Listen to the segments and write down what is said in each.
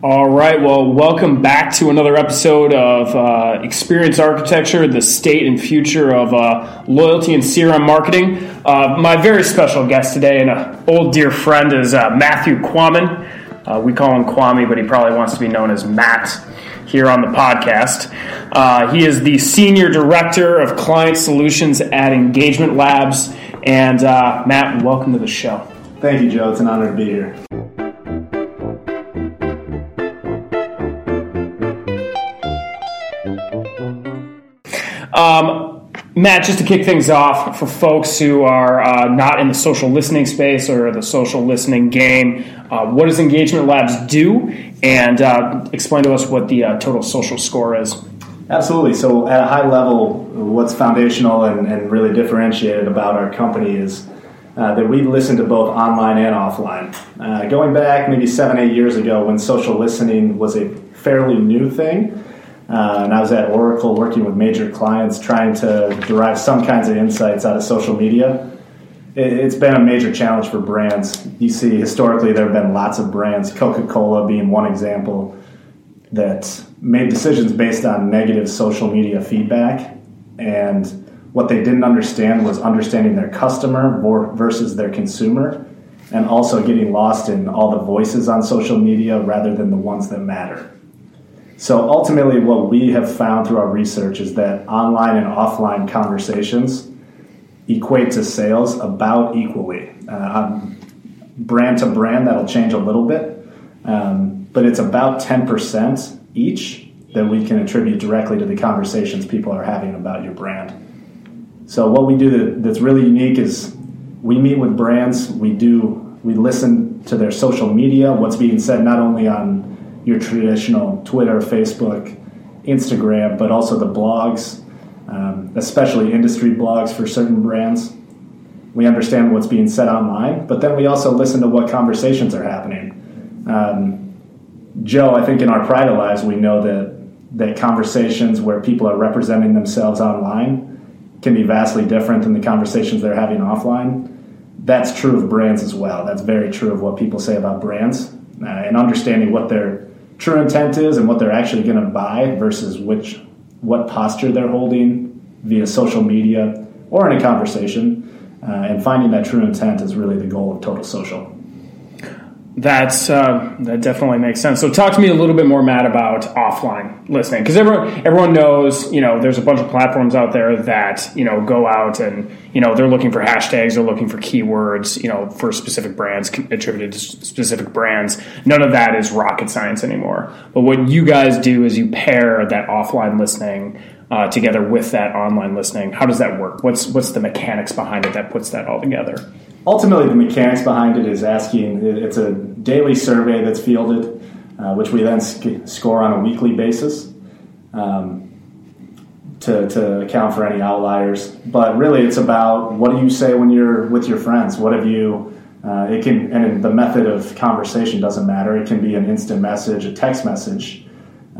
All right. Well, welcome back to another episode of uh, Experience Architecture, the state and future of uh, loyalty and CRM marketing. Uh, my very special guest today and an old dear friend is uh, Matthew Quammen. Uh, we call him Kwame, but he probably wants to be known as Matt here on the podcast. Uh, he is the Senior Director of Client Solutions at Engagement Labs. And Matt, welcome to the show. Thank you, Joe. It's an honor to be here. Um, Matt, just to kick things off for folks who are uh, not in the social listening space or the social listening game, uh, what does Engagement Labs do? And uh, explain to us what the uh, total social score is. Absolutely. So, at a high level, what's foundational and, and really differentiated about our company is uh, that we listen to both online and offline. Uh, going back maybe seven, eight years ago when social listening was a fairly new thing, uh, and I was at Oracle working with major clients trying to derive some kinds of insights out of social media. It, has been a major challenge for brands. You see, historically, there have been lots of brands, Coca Cola being one example, that made decisions based on negative social media feedback. And what they didn't understand was understanding their customer versus their consumer, and also getting lost in all the voices on social media rather than the ones that matter. So ultimately, what we have found through our research is that online and offline conversations equate to sales about equally. Uh, brand to brand, that'll change a little bit, um, but it's about 10% each that we can attribute directly to the conversations people are having about your brand. So what we do that, that's really unique is we meet with brands, we do we listen to their social media, what's being said not only on your traditional Twitter, Facebook, Instagram, but also the blogs, um, especially industry blogs for certain brands. We understand what's being said online, but then we also listen to what conversations are happening. Um, Joe, I think in our private lives, we know that that conversations where people are representing themselves online can be vastly different than the conversations they're having offline. That's true of brands as well. That's very true of what people say about brands uh, and understanding what their true intent is and what they're actually going to buy versus which what posture they're holding via social media or in a conversation. Uh, and finding that true intent is really the goal of total social. That's uh, that definitely makes sense. So, talk to me a little bit more, Matt, about offline listening, because everyone everyone knows you know there's a bunch of platforms out there that you know go out and you know they're looking for hashtags, they're looking for keywords, you know, for specific brands attributed to specific brands. None of that is rocket science anymore. But what you guys do is you pair that offline listening uh, together with that online listening. How does that work? What's what's the mechanics behind it that puts that all together? Ultimately, the mechanics behind it is asking. It's a daily survey that's fielded, uh, which we then sc- score on a weekly basis um, to, to account for any outliers. But really, it's about what do you say when you're with your friends? What have you? Uh, it can, and the method of conversation doesn't matter. It can be an instant message, a text message,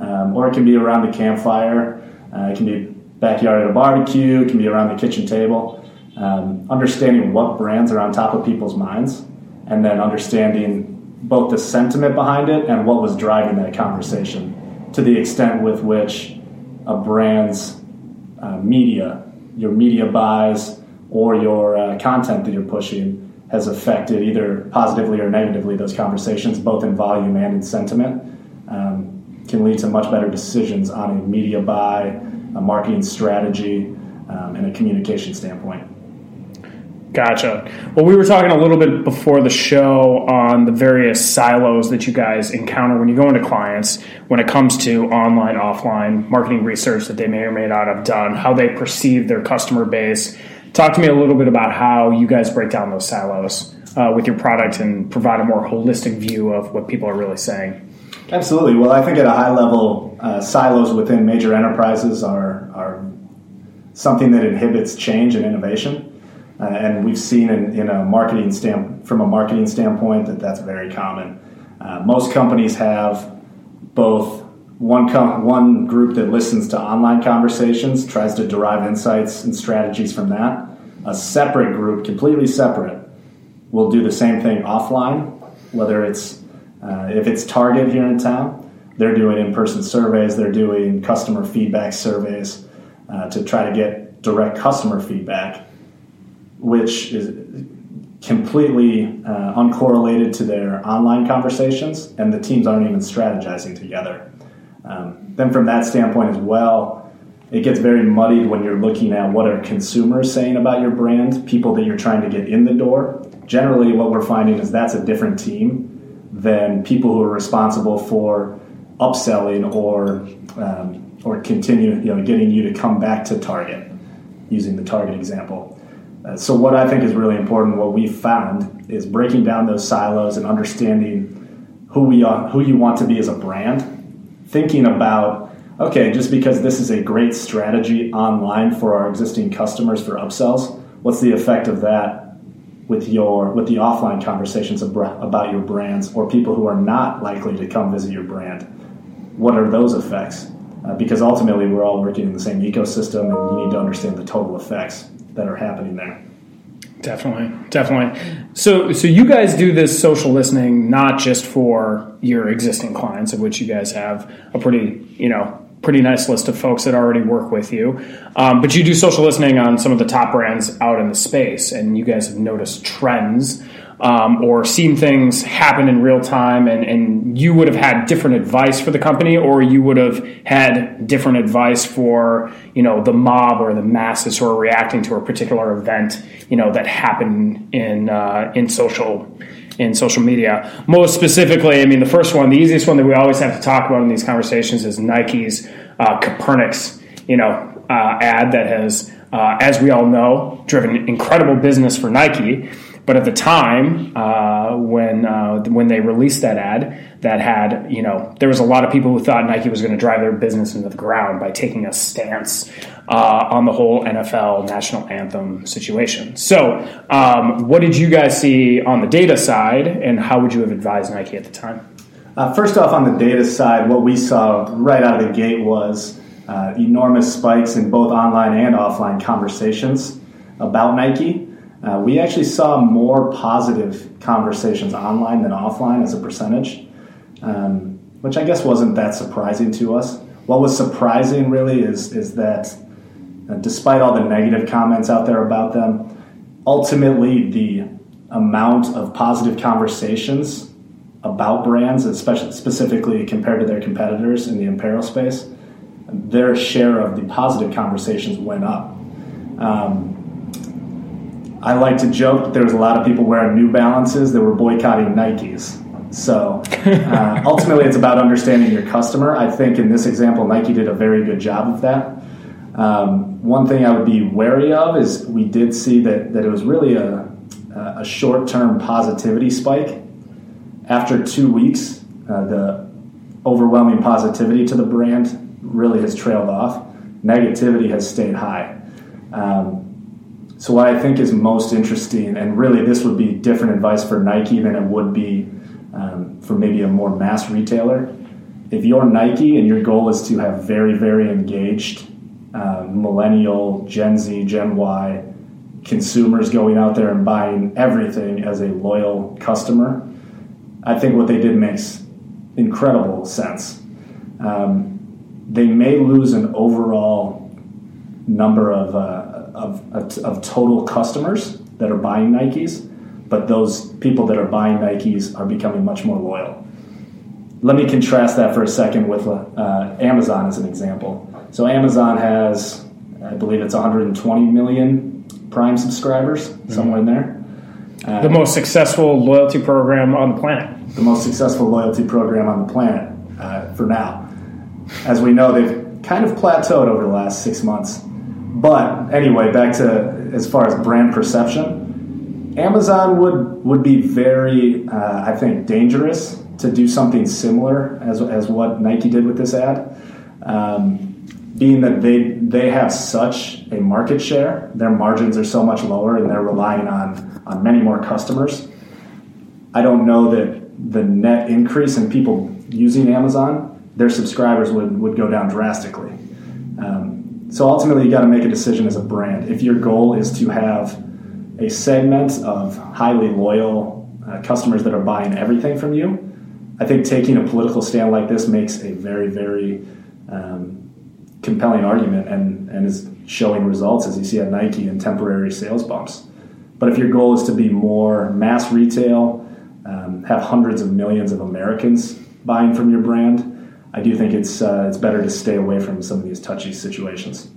um, or it can be around the campfire. Uh, it can be backyard at a barbecue. It can be around the kitchen table um, understanding what brands are on top of people's minds, and then understanding both the sentiment behind it and what was driving that conversation to the extent with which a brand's uh, media, your media buys, or your uh, content that you're pushing has affected either positively or negatively those conversations, both in volume and in sentiment, um, can lead to much better decisions on a media buy, a marketing strategy, um, and a communication standpoint. Gotcha. Well, we were talking a little bit before the show on the various silos that you guys encounter when you go into clients when it comes to online, offline marketing research that they may or may not have done, how they perceive their customer base. Talk to me a little bit about how you guys break down those silos uh, with your product and provide a more holistic view of what people are really saying. Absolutely. Well, I think at a high level, uh, silos within major enterprises are, are something that inhibits change and innovation. Uh, and we've seen in, in, a marketing stamp from a marketing standpoint that that's very common. Uh, most companies have both one com- one group that listens to online conversations, tries to derive insights and strategies from that. A separate group, completely separate, will do the same thing offline, whether it's Uh, if it's Target here in town, they're doing in person surveys, they're doing customer feedback surveys uh, to try to get direct customer feedback, which is completely uh, uncorrelated to their online conversations, and the teams aren't even strategizing together. Um, then, from that standpoint as well, it gets very muddied when you're looking at what are consumers saying about your brand, people that you're trying to get in the door. Generally, what we're finding is that's a different team than people who are responsible for upselling or um, or continue, you know, getting you to come back to Target, using the Target example. Uh, so, what I think is really important, what we found, is breaking down those silos and understanding who we are, who you want to be as a brand. Thinking about, okay, just because this is a great strategy online for our existing customers for upsells, what's the effect of that with your with the offline conversations about your brands or people who are not likely to come visit your brand? What are those effects? Uh, because ultimately, we're all working in the same ecosystem, and you need to understand the total effects that are happening there. Definitely, definitely. So, so you guys do this social listening not just for your existing clients, of which you guys have a pretty, you know, pretty nice list of folks that already work with you, um, but you do social listening on some of the top brands out in the space, and you guys have noticed trends um, or seen things happen in real time and, and you would have had different advice for the company or you would have had different advice for you know the mob or the masses who are reacting to a particular event you know that happened in uh, in social in social media. Most specifically i mean the first one the easiest one that we always have to talk about in these conversations is nike's uh, Kaepernick you know uh, ad that has uh, as we all know driven incredible business for nike but at the time, uh, when uh, when they released that ad, that had you know there was a lot of people who thought Nike was going to drive their business into the ground by taking a stance uh, on the whole NFL national anthem situation. So, um, what did you guys see on the data side, and how would you have advised Nike at the time? Uh, first off, on the data side, what we saw right out of the gate was uh, enormous spikes in both online and offline conversations about Nike. Uh, we actually saw more positive conversations online than offline as a percentage, um, which I guess wasn't that surprising to us. What was surprising really is is that uh, despite all the negative comments out there about them, ultimately the amount of positive conversations about brands, especially specifically compared to their competitors in the apparel space, their share of the positive conversations went up. Um, I like to joke that there was a lot of people wearing New Balances that were boycotting Nikes. So uh, ultimately, it's about understanding your customer. I think in this example, Nike did a very good job of that. Um, one thing I would be wary of is we did see that, that it was really a, a short term positivity spike. After two weeks, uh, the overwhelming positivity to the brand really has trailed off. Negativity has stayed high. Um, so, what I think is most interesting, and really this would be different advice for Nike than it would be um, for maybe a more mass retailer. If you're Nike and your goal is to have very, very engaged uh, millennial, Gen Z, Gen Y consumers going out there and buying everything as a loyal customer, I think what they did makes incredible sense. Um, they may lose an overall number of uh, of, of, of total customers that are buying Nikes, but those people that are buying Nikes are becoming much more loyal. Let me contrast that for a second with uh, Amazon as an example. So Amazon has, I believe it's 120 million Prime subscribers, mm-hmm. somewhere in there. Uh, the most successful loyalty program on the planet. The most successful loyalty program on the planet uh, for now. As we know, they've kind of plateaued over the last six months. But anyway, back to as far as brand perception, Amazon would would be very, uh, I think, dangerous to do something similar as as what Nike did with this ad. Um, being that they they have such a market share, their margins are so much lower, and they're relying on on many more customers. I don't know that the net increase in people using Amazon, their subscribers would, would go down drastically. Um, so ultimately, you got to make a decision as a brand. If your goal is to have a segment of highly loyal uh, customers that are buying everything from you, I think taking a political stand like this makes a very, very um, compelling argument and, and is showing results as you see at Nike and temporary sales bumps. But if your goal is to be more mass retail, um, have hundreds of millions of Americans buying from your brand, I do think it's uh, it's better to stay away from some of these touchy situations.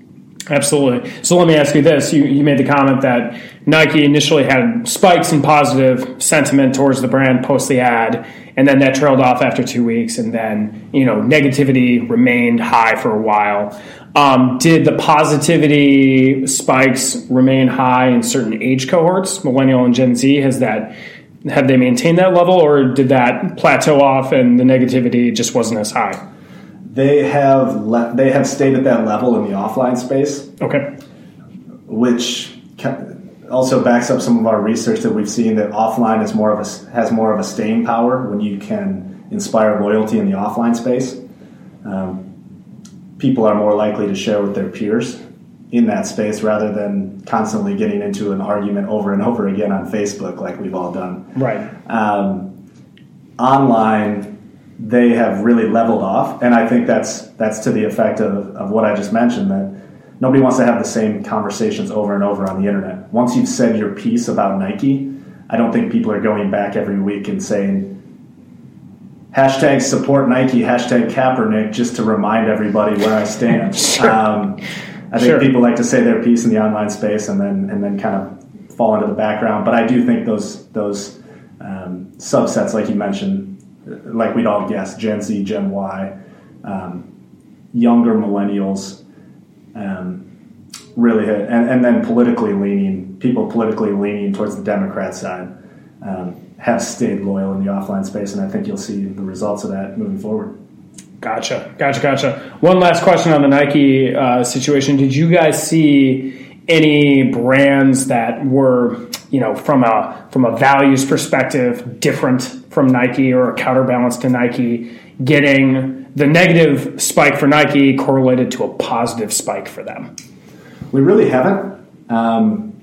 Absolutely. So let me ask you this: you, you made the comment that Nike initially had spikes in positive sentiment towards the brand post the ad, and then that trailed off after two weeks, and then you know negativity remained high for a while. Um, did the positivity spikes remain high in certain age cohorts, millennial and Gen Z? Has that have they maintained that level, or did that plateau off and the negativity just wasn't as high? They have le- they have stayed at that level in the offline space. Okay, which also backs up some of our research that we've seen that offline is more of a has more of a staying power when you can inspire loyalty in the offline space. Um, people are more likely to share with their peers in that space rather than constantly getting into an argument over and over again on Facebook like we've all done. Right. Um, online, they have really leveled off, and I think that's that's to the effect of, of what I just mentioned that nobody wants to have the same conversations over and over on the internet. Once you've said your piece about Nike, I don't think people are going back every week and saying hashtag support Nike, hashtag Kaepernick, just to remind everybody where I stand. sure. um, I think sure. people like to say their piece in the online space and then and then kind of fall into the background. But I do think those those um, subsets, like you mentioned, like we'd all guess, Gen Z, Gen Y, um, younger millennials, um, really hit, and, and then politically leaning people politically leaning towards the Democrat side um, have stayed loyal in the offline space, and I think you'll see the results of that moving forward. Gotcha, gotcha, gotcha. One last question on the Nike uh, situation: Did you guys see any brands that were, you know, from a from a values perspective, different from Nike or a counterbalance to Nike, getting the negative spike for Nike correlated to a positive spike for them? We really haven't. Um,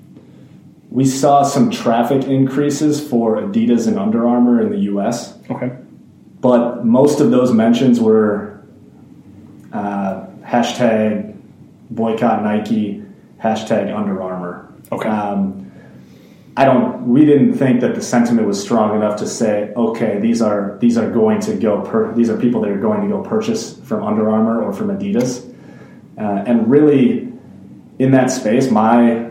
we saw some traffic increases for Adidas and Under Armour in the U.S. Okay but most of those mentions were uh, hashtag boycott Nike, hashtag Under Armour. Okay. Um, I don't. We didn't think that the sentiment was strong enough to say, okay, these are these are going to go. Per, these are people that are going to go purchase from Under Armour or from Adidas. Uh, and really, in that space, my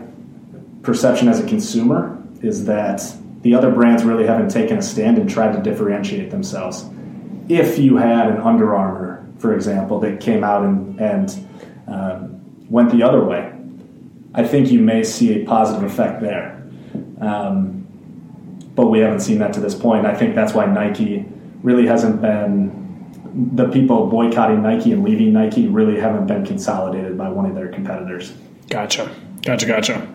perception as a consumer is that the other brands really haven't taken a stand and tried to differentiate themselves if you had an Under Armour, for example, that came out and, and um, went the other way, I think you may see a positive effect there. Um, but we haven't seen that to this point. I think that's why Nike really hasn't been the people boycotting Nike and leaving Nike really haven't been consolidated by one of their competitors. Gotcha. Gotcha. Gotcha.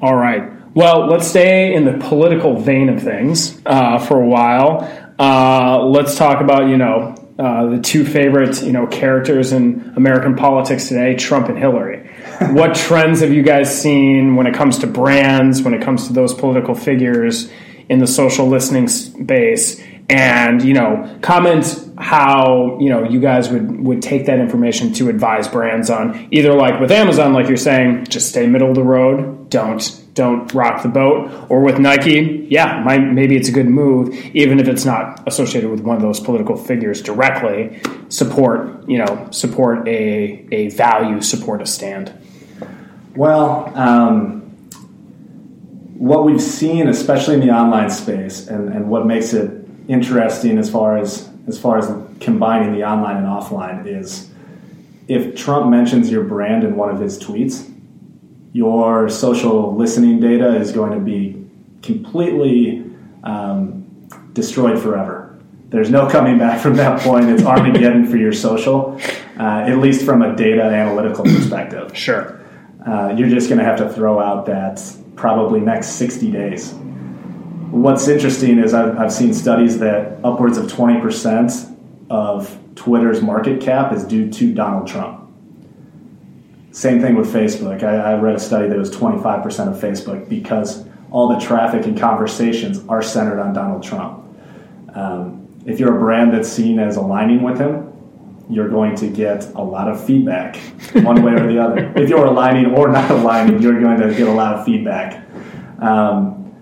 All right. Well, let's stay in the political vein of things uh, for a while. Uh, let's talk about you know uh, the two favorite you know characters in American politics today, Trump and Hillary. what trends have you guys seen when it comes to brands, when it comes to those political figures in the social listening space? And you know, comment how you know you guys would would take that information to advise brands on either like with Amazon, like you're saying, just stay middle of the road, don't don't rock the boat. Or with Nike, yeah, my, maybe it's a good move, even if it's not associated with one of those political figures directly. Support, you know, support a, a value, support a stand. Well, um, what we've seen, especially in the online space, and, and what makes it interesting as far as as far as combining the online and offline is if Trump mentions your brand in one of his tweets, your social listening data is going to be completely um, destroyed forever. There's no coming back from that point. It's Armageddon for your social, uh, at least from a data analytical perspective. Sure. Uh, you're just going to have to throw out that probably next 60 days. What's interesting is I've, I've seen studies that upwards of 20% of Twitter's market cap is due to Donald Trump. Same thing with Facebook. I, I read a study that was 25% of Facebook because all the traffic and conversations are centered on Donald Trump. Um, if you're a brand that's seen as aligning with him, you're going to get a lot of feedback one way or the other. If you're aligning or not aligning, you're going to get a lot of feedback. Um,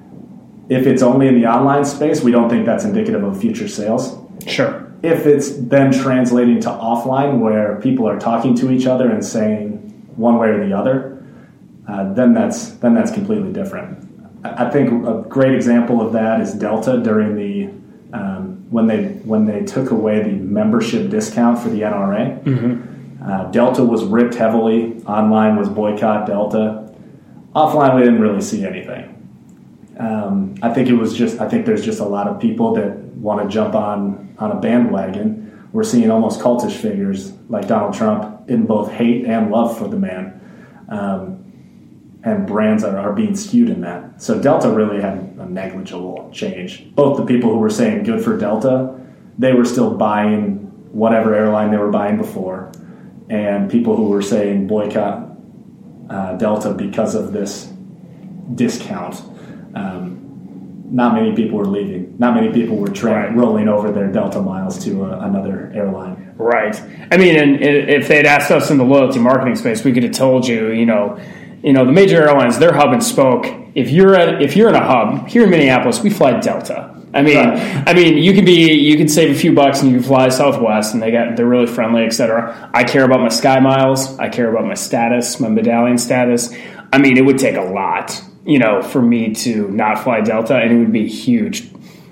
if it's only in the online space, we don't think that's indicative of future sales. Sure. If it's then translating to offline, where people are talking to each other and saying one way or the other, uh, then that's then that's completely different. I think a great example of that is Delta during the um, when they when they took away the membership discount for the NRA. Mm-hmm. Uh, Delta was ripped heavily. Online was boycott Delta. Offline, we didn't really see anything. Um, I think it was just. I think there's just a lot of people that want to jump on on a bandwagon. We're seeing almost cultish figures like Donald Trump in both hate and love for the man. Um, and brands are, are being skewed in that. So Delta really had a negligible change. Both the people who were saying good for Delta, they were still buying whatever airline they were buying before, and people who were saying boycott uh, Delta because of this discount. Um, not many people were leaving. Not many people were tra- right. rolling over their Delta miles to uh, another airline. Right. I mean, and if they'd asked us in the loyalty marketing space, we could have told you, you know, you know the major airlines they're hub and spoke if you're at if you're in a hub here in minneapolis we fly delta i mean right. i mean you can be you can save a few bucks and you can fly southwest and they got they're really friendly etc i care about my sky miles i care about my status my medallion status i mean it would take a lot you know for me to not fly delta and it would be huge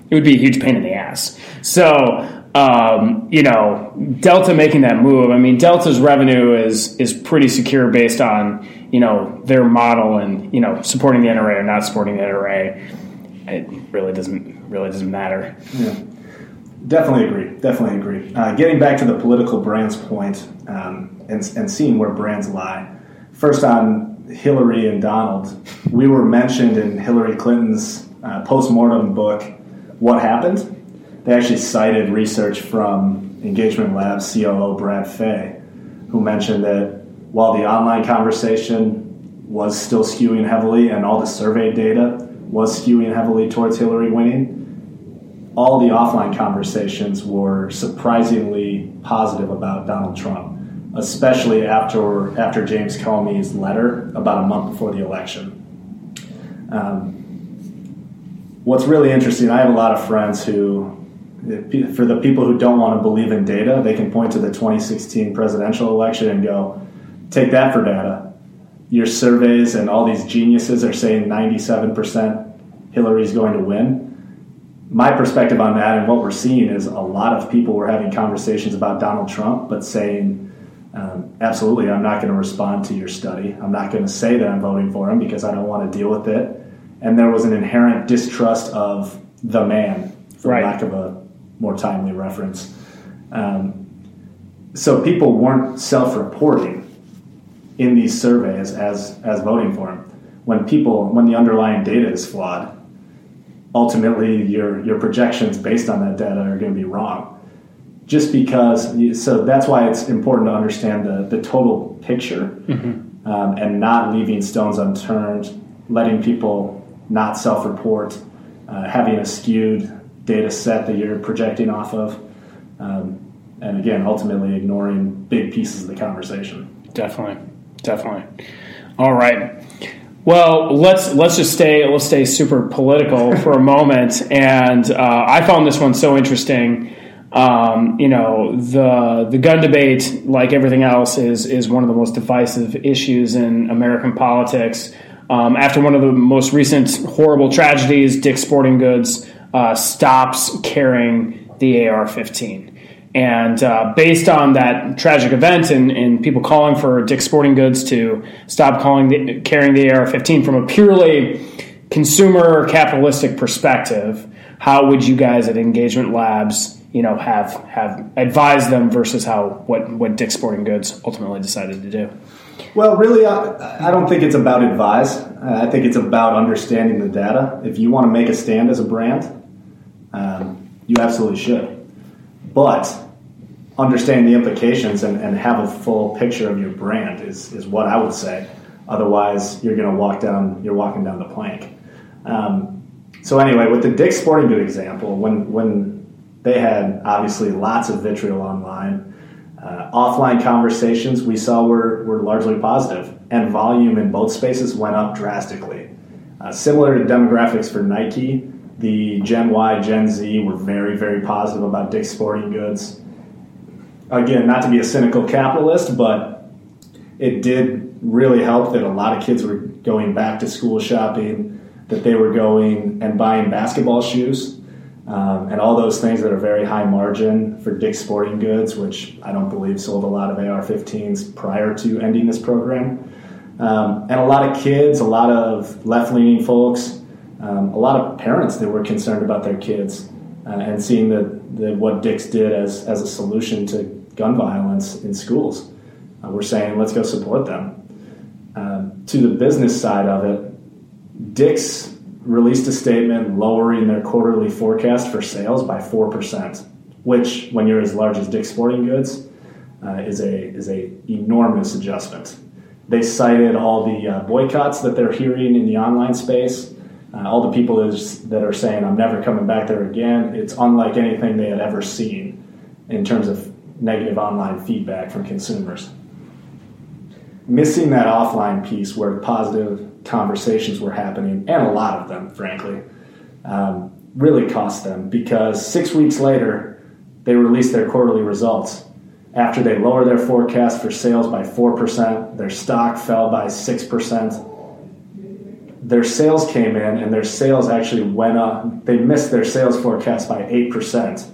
it would be a huge pain in the ass so um, you know, Delta making that move. I mean, Delta's revenue is is pretty secure based on you know their model and you know supporting the NRA or not supporting the NRA, it really doesn't really doesn't matter. Yeah. Definitely agree. Definitely agree. Uh, getting back to the political brands point um, and, and seeing where brands lie. First on Hillary and Donald, we were mentioned in Hillary Clinton's uh, postmortem book, What Happened? They actually cited research from Engagement Labs COO Brad Fay, who mentioned that while the online conversation was still skewing heavily and all the survey data was skewing heavily towards Hillary winning, all the offline conversations were surprisingly positive about Donald Trump, especially after after James Comey's letter about a month before the election. Um, what's really interesting, I have a lot of friends who, for the people who don't want to believe in data, they can point to the 2016 presidential election and go, take that for data. Your surveys and all these geniuses are saying 97% Hillary's going to win. My perspective on that and what we're seeing is a lot of people were having conversations about Donald Trump, but saying, um, absolutely, I'm not going to respond to your study. I'm not going to say that I'm voting for him because I don't want to deal with it. And there was an inherent distrust of the man, for right. lack of a more timely reference. Um, so people weren't self reporting in these surveys as as voting for him. When people when the underlying data is flawed, ultimately your your projections based on that data are going to be wrong. Just because, so that's why it's important to understand the the total picture mm-hmm. um, and not leaving stones unturned, letting people not self-report, uh, having a skewed data set that you're projecting off of. Um, and again, ultimately ignoring big pieces of the conversation. Definitely definitely. All right. Well, let's let's just stay let's stay super political for a moment. And uh, I found this one so interesting. Um, you know, the the gun debate, like everything else, is is one of the most divisive issues in American politics. Um, after one of the most recent horrible tragedies, Dick's Sporting Goods uh, stops carrying the AR-15. And uh, based on that tragic event and, and, people calling for Dick's Sporting Goods to stop calling the, carrying the AR-15 from a purely consumer capitalistic perspective, how would you guys at Engagement Labs, you know, have have advised them versus how what what Dick's Sporting Goods ultimately decided to do? Well, really, I, I don't think it's about advise. I think it's about understanding the data. If you want to make a stand as a brand, um, you absolutely should but understand the implications and, and have a full picture of your brand is, is what I would say. Otherwise, you're going to walk down, you're walking down the plank. Um, so anyway, with the Dick's Sporting Good example, when when they had obviously lots of vitriol online. Uh, offline conversations we saw were, were largely positive, and volume in both spaces went up drastically. Uh, similar to demographics for Nike, the Gen Y, Gen Z were very, very positive about Dick's Sporting Goods. Again, not to be a cynical capitalist, but it did really help that a lot of kids were going back to school shopping, that they were going and buying basketball shoes, um, and all those things that are very high margin for Dick's Sporting Goods, which I don't believe sold a lot of AR 15s prior to ending this program. Um, and a lot of kids, a lot of left leaning folks, um, a lot of parents that were concerned about their kids uh, and seeing that, that what Dick's did as, as a solution to gun violence in schools. Uh, we're saying let's go support them. Um, to the business side of it, Dick's released a statement lowering their quarterly forecast for sales by 4%, which, when you're as large as Dick's Sporting Goods, uh, is a is a enormous adjustment. They cited all the uh, boycotts that they're hearing in the online space, uh, all the people that are saying, I'm never coming back there again. It's unlike anything they had ever seen in terms of negative online feedback from consumers. Missing that offline piece where positive conversations were happening, and a lot of them, frankly, um, really cost them because six weeks later, they released their quarterly results. After they lowered their forecast for sales by 4%, their stock fell by 6% their sales came in and their sales actually went up. They missed their sales forecast by 8%.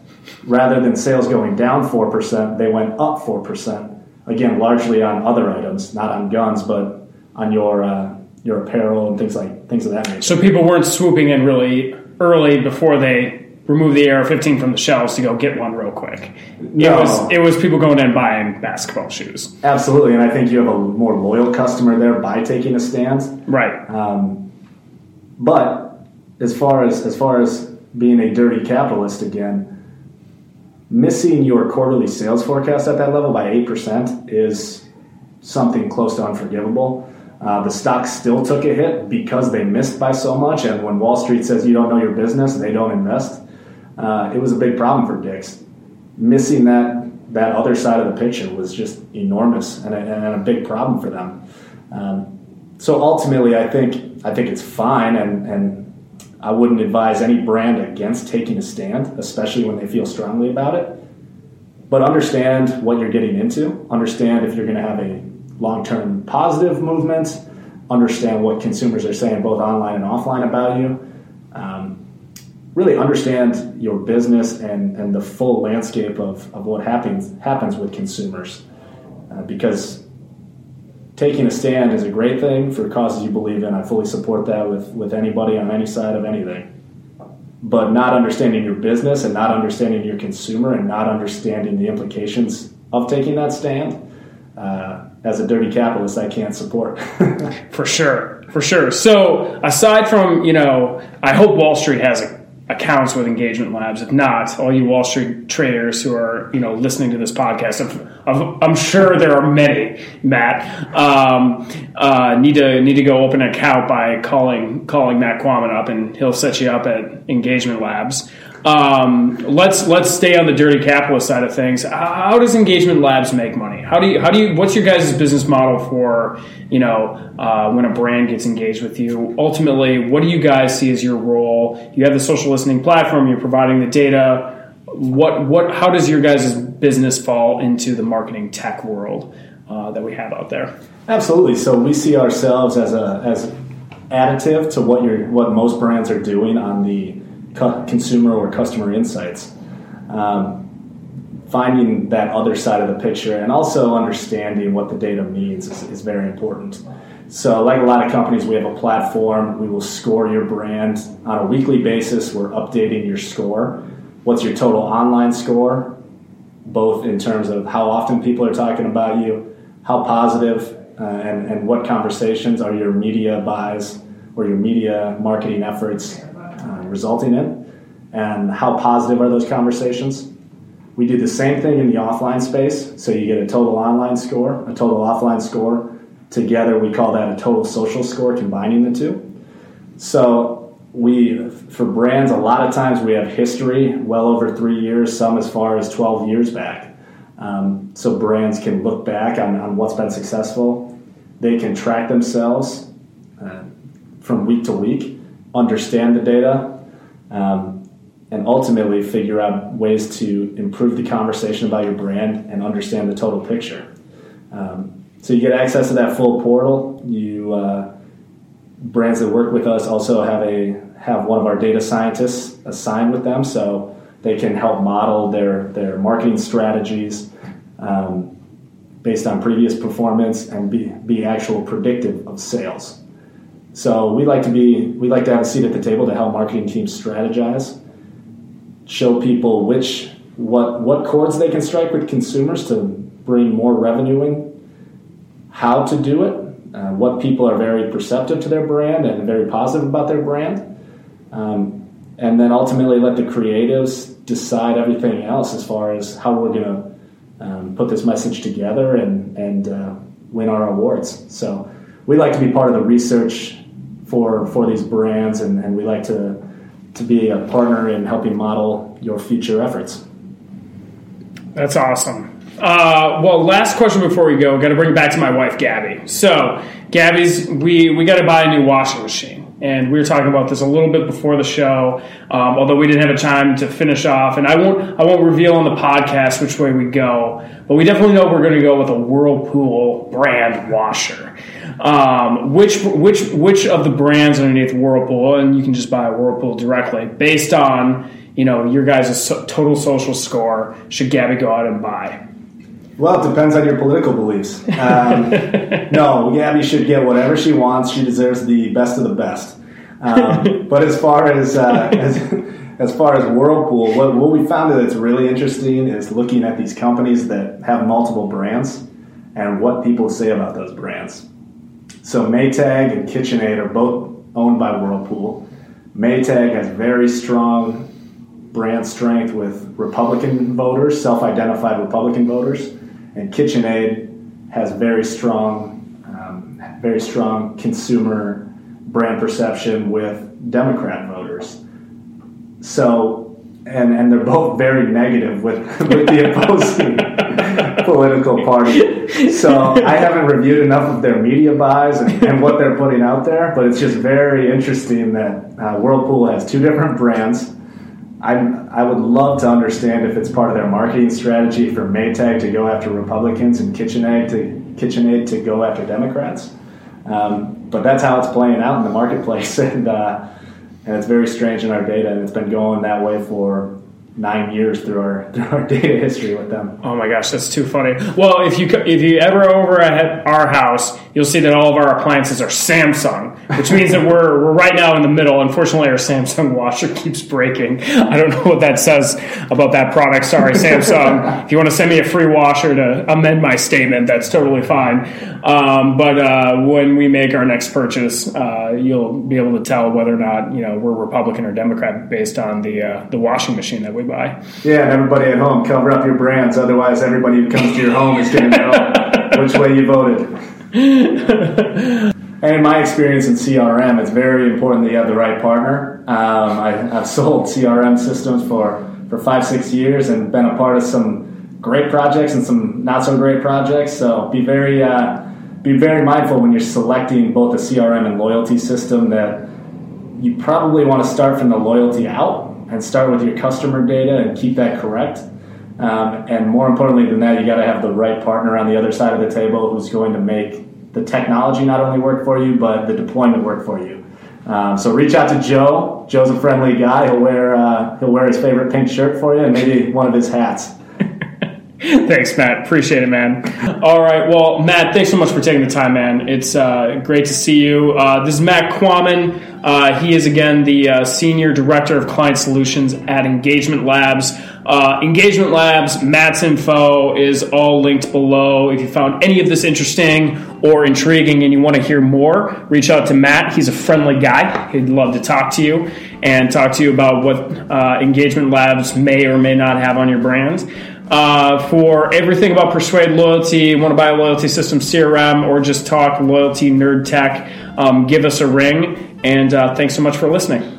Rather than sales going down 4%, they went up 4%. Again, largely on other items, not on guns, but on your uh, your apparel and things like things of that nature. So people weren't swooping in really early before they remove the AR 15 from the shelves to go get one real quick. No. It was it was people going in buying basketball shoes. Absolutely, and I think you have a more loyal customer there by taking a stand. Right. Um, but as far as as far as being a dirty capitalist again, missing your quarterly sales forecast at that level by eight percent is something close to unforgivable. Uh, the stock still took a hit because they missed by so much, and when Wall Street says you don't know your business, they don't invest uh, it was a big problem for Dick's. Missing that that other side of the picture was just enormous and a, and a big problem for them. Um, so ultimately, I think I think it's fine, and, and I wouldn't advise any brand against taking a stand, especially when they feel strongly about it. But understand what you're getting into. Understand if you're going to have a long-term positive movement. Understand what consumers are saying, both online and offline, about you. Um, really understand your business and, and the full landscape of, of what happens happens with consumers. Uh, because taking a stand is a great thing for causes you believe in. I fully support that with, with anybody on any side of anything. But not understanding your business and not understanding your consumer and not understanding the implications of taking that stand, uh, as a dirty capitalist, I can't support. for sure, for sure. So aside from you know, I hope Wall Street has accounts with Engagement Labs. If not, all you Wall Street traders who are you know listening to this podcast, I'm, I'm sure there are many. Matt um, uh, need to need to go open an account by calling calling Matt Quammen up, and he'll set you up at Engagement Labs. Um, let's let's stay on the dirty capitalist side of things. How does Engagement Labs make money? How do you how do you what's your guys' business model for you know uh, when a brand gets engaged with you? Ultimately, what do you guys see as your role? You have the social listening platform. You're providing the data. What what how does your guys' business fall into the marketing tech world uh, that we have out there? Absolutely. So we see ourselves as a as additive to what you're what most brands are doing on the consumer or customer insights. Um, finding that other side of the picture and also understanding what the data means is, is, very important. So, like a lot of companies, we have a platform. We will score your brand on a weekly basis. We're updating your score. What's your total online score, both in terms of how often people are talking about you, how positive, uh, and, and what conversations are your media buys or your media marketing efforts resulting in, and how positive are those conversations. We do the same thing in the offline space, so you get a total online score, a total offline score. Together, we call that a total social score, combining the two. So, we for brands a lot of times we have history well over three years some as far as 12 years back um, so brands can look back on, on what's been successful they can track themselves uh, from week to week understand the data um, and ultimately figure out ways to improve the conversation about your brand and understand the total picture. Um, so you get access to that full portal. You uh, brands that work with us also have a have one of our data scientists assigned with them, so they can help model their their marketing strategies um, based on previous performance and be be actual predictive of sales. So we like to be we like to have a seat at the table to help marketing teams strategize, show people which what what chords they can strike with consumers to bring more revenue in, how to do it, uh, what people are very perceptive to their brand and very positive about their brand, um, and then ultimately let the creatives decide everything else as far as how we're going to um, put this message together and, and uh, win our awards. So we like to be part of the research for, for these brands, and, and we like to, to be a partner in helping model your future efforts. That's awesome. Uh, well, last question before we go. Got to bring it back to my wife, Gabby. So, Gabby's, we we got to buy a new washing machine and we were talking about this a little bit before the show. Um, although we didn't have a time to finish off, and I won't I won't reveal on the podcast which way we go, but we definitely know we're going to go with a Whirlpool brand washer. Um, which which which of the brands underneath Whirlpool, and you can just buy Whirlpool directly based on you know your guys' total social score. Should Gabby go out and buy? Well, it depends on your political beliefs. Um, no, Gabby should get whatever she wants. She deserves the best of the best. Um, but as far as, uh, as as far as Whirlpool, what, what we found that's really interesting is looking at these companies that have multiple brands and what people say about those brands. So Maytag and KitchenAid are both owned by Whirlpool. Maytag has very strong brand strength with Republican voters, self-identified Republican voters and KitchenAid has very strong, um, very strong consumer brand perception with Democrat voters. So, and and they're both very negative with with the opposing political party. So I haven't reviewed enough of their media buys and, and, what they're putting out there, but it's just very interesting that uh, Whirlpool has two different brands I, I would love to understand if it's part of their marketing strategy for Maytag to go after Republicans and KitchenAid to KitchenAid to go after Democrats. Um, but that's how it's playing out in the marketplace, and uh, and it's very strange in our data, and it's been going that way for nine years through our through our data history with them. Oh my gosh, that's too funny. Well, if you if you ever over at our house, you'll see that all of our appliances are Samsung, which means that we're we're right now in the middle. Unfortunately, our Samsung washer keeps breaking. I don't know what that says about that product. Sorry, Samsung. if you want to send me a free washer to amend my statement, that's totally fine. Um, but uh, when we make our next purchase, uh, you'll be able to tell whether or not you know we're Republican or Democrat based on the uh, the washing machine that we buy. Yeah, and everybody at home, cover up your brands. Otherwise, everybody who comes to your home is going to know which way you voted. and in my experience in CRM, it's very important that you have the right partner. Um, I, have sold CRM systems for, for five, six years and been a part of some great projects and some not so great projects. So be very uh, be very mindful when you're selecting both a CRM and loyalty system that you probably want to start from the loyalty out and start with your customer data and keep that correct. Um, and more importantly than that, you got to have the right partner on the other side of the table who's going to make the technology not only work for you, but the deployment work for you. Um, so reach out to Joe. Joe's a friendly guy. He'll wear uh, he'll wear his favorite pink shirt for you and maybe one of his hats. Thanks, Matt. Appreciate it, man. All right. Well, Matt, thanks so much for taking the time, man. It's uh, great to see you. Uh, this is Matt Quammen. Uh, he is, again, the uh, Senior Director of Client Solutions at Engagement Labs. Uh, Engagement Labs, Matt's info is all linked below. If you found any of this interesting or intriguing and you want to hear more, reach out to Matt. He's a friendly guy. He'd love to talk to you and talk to you about what uh, Engagement Labs may or may not have on your brand. Uh, for everything about Persuade Loyalty, want to buy a loyalty system CRM, or just talk loyalty nerd tech, um, give us a ring. And uh, thanks so much for listening.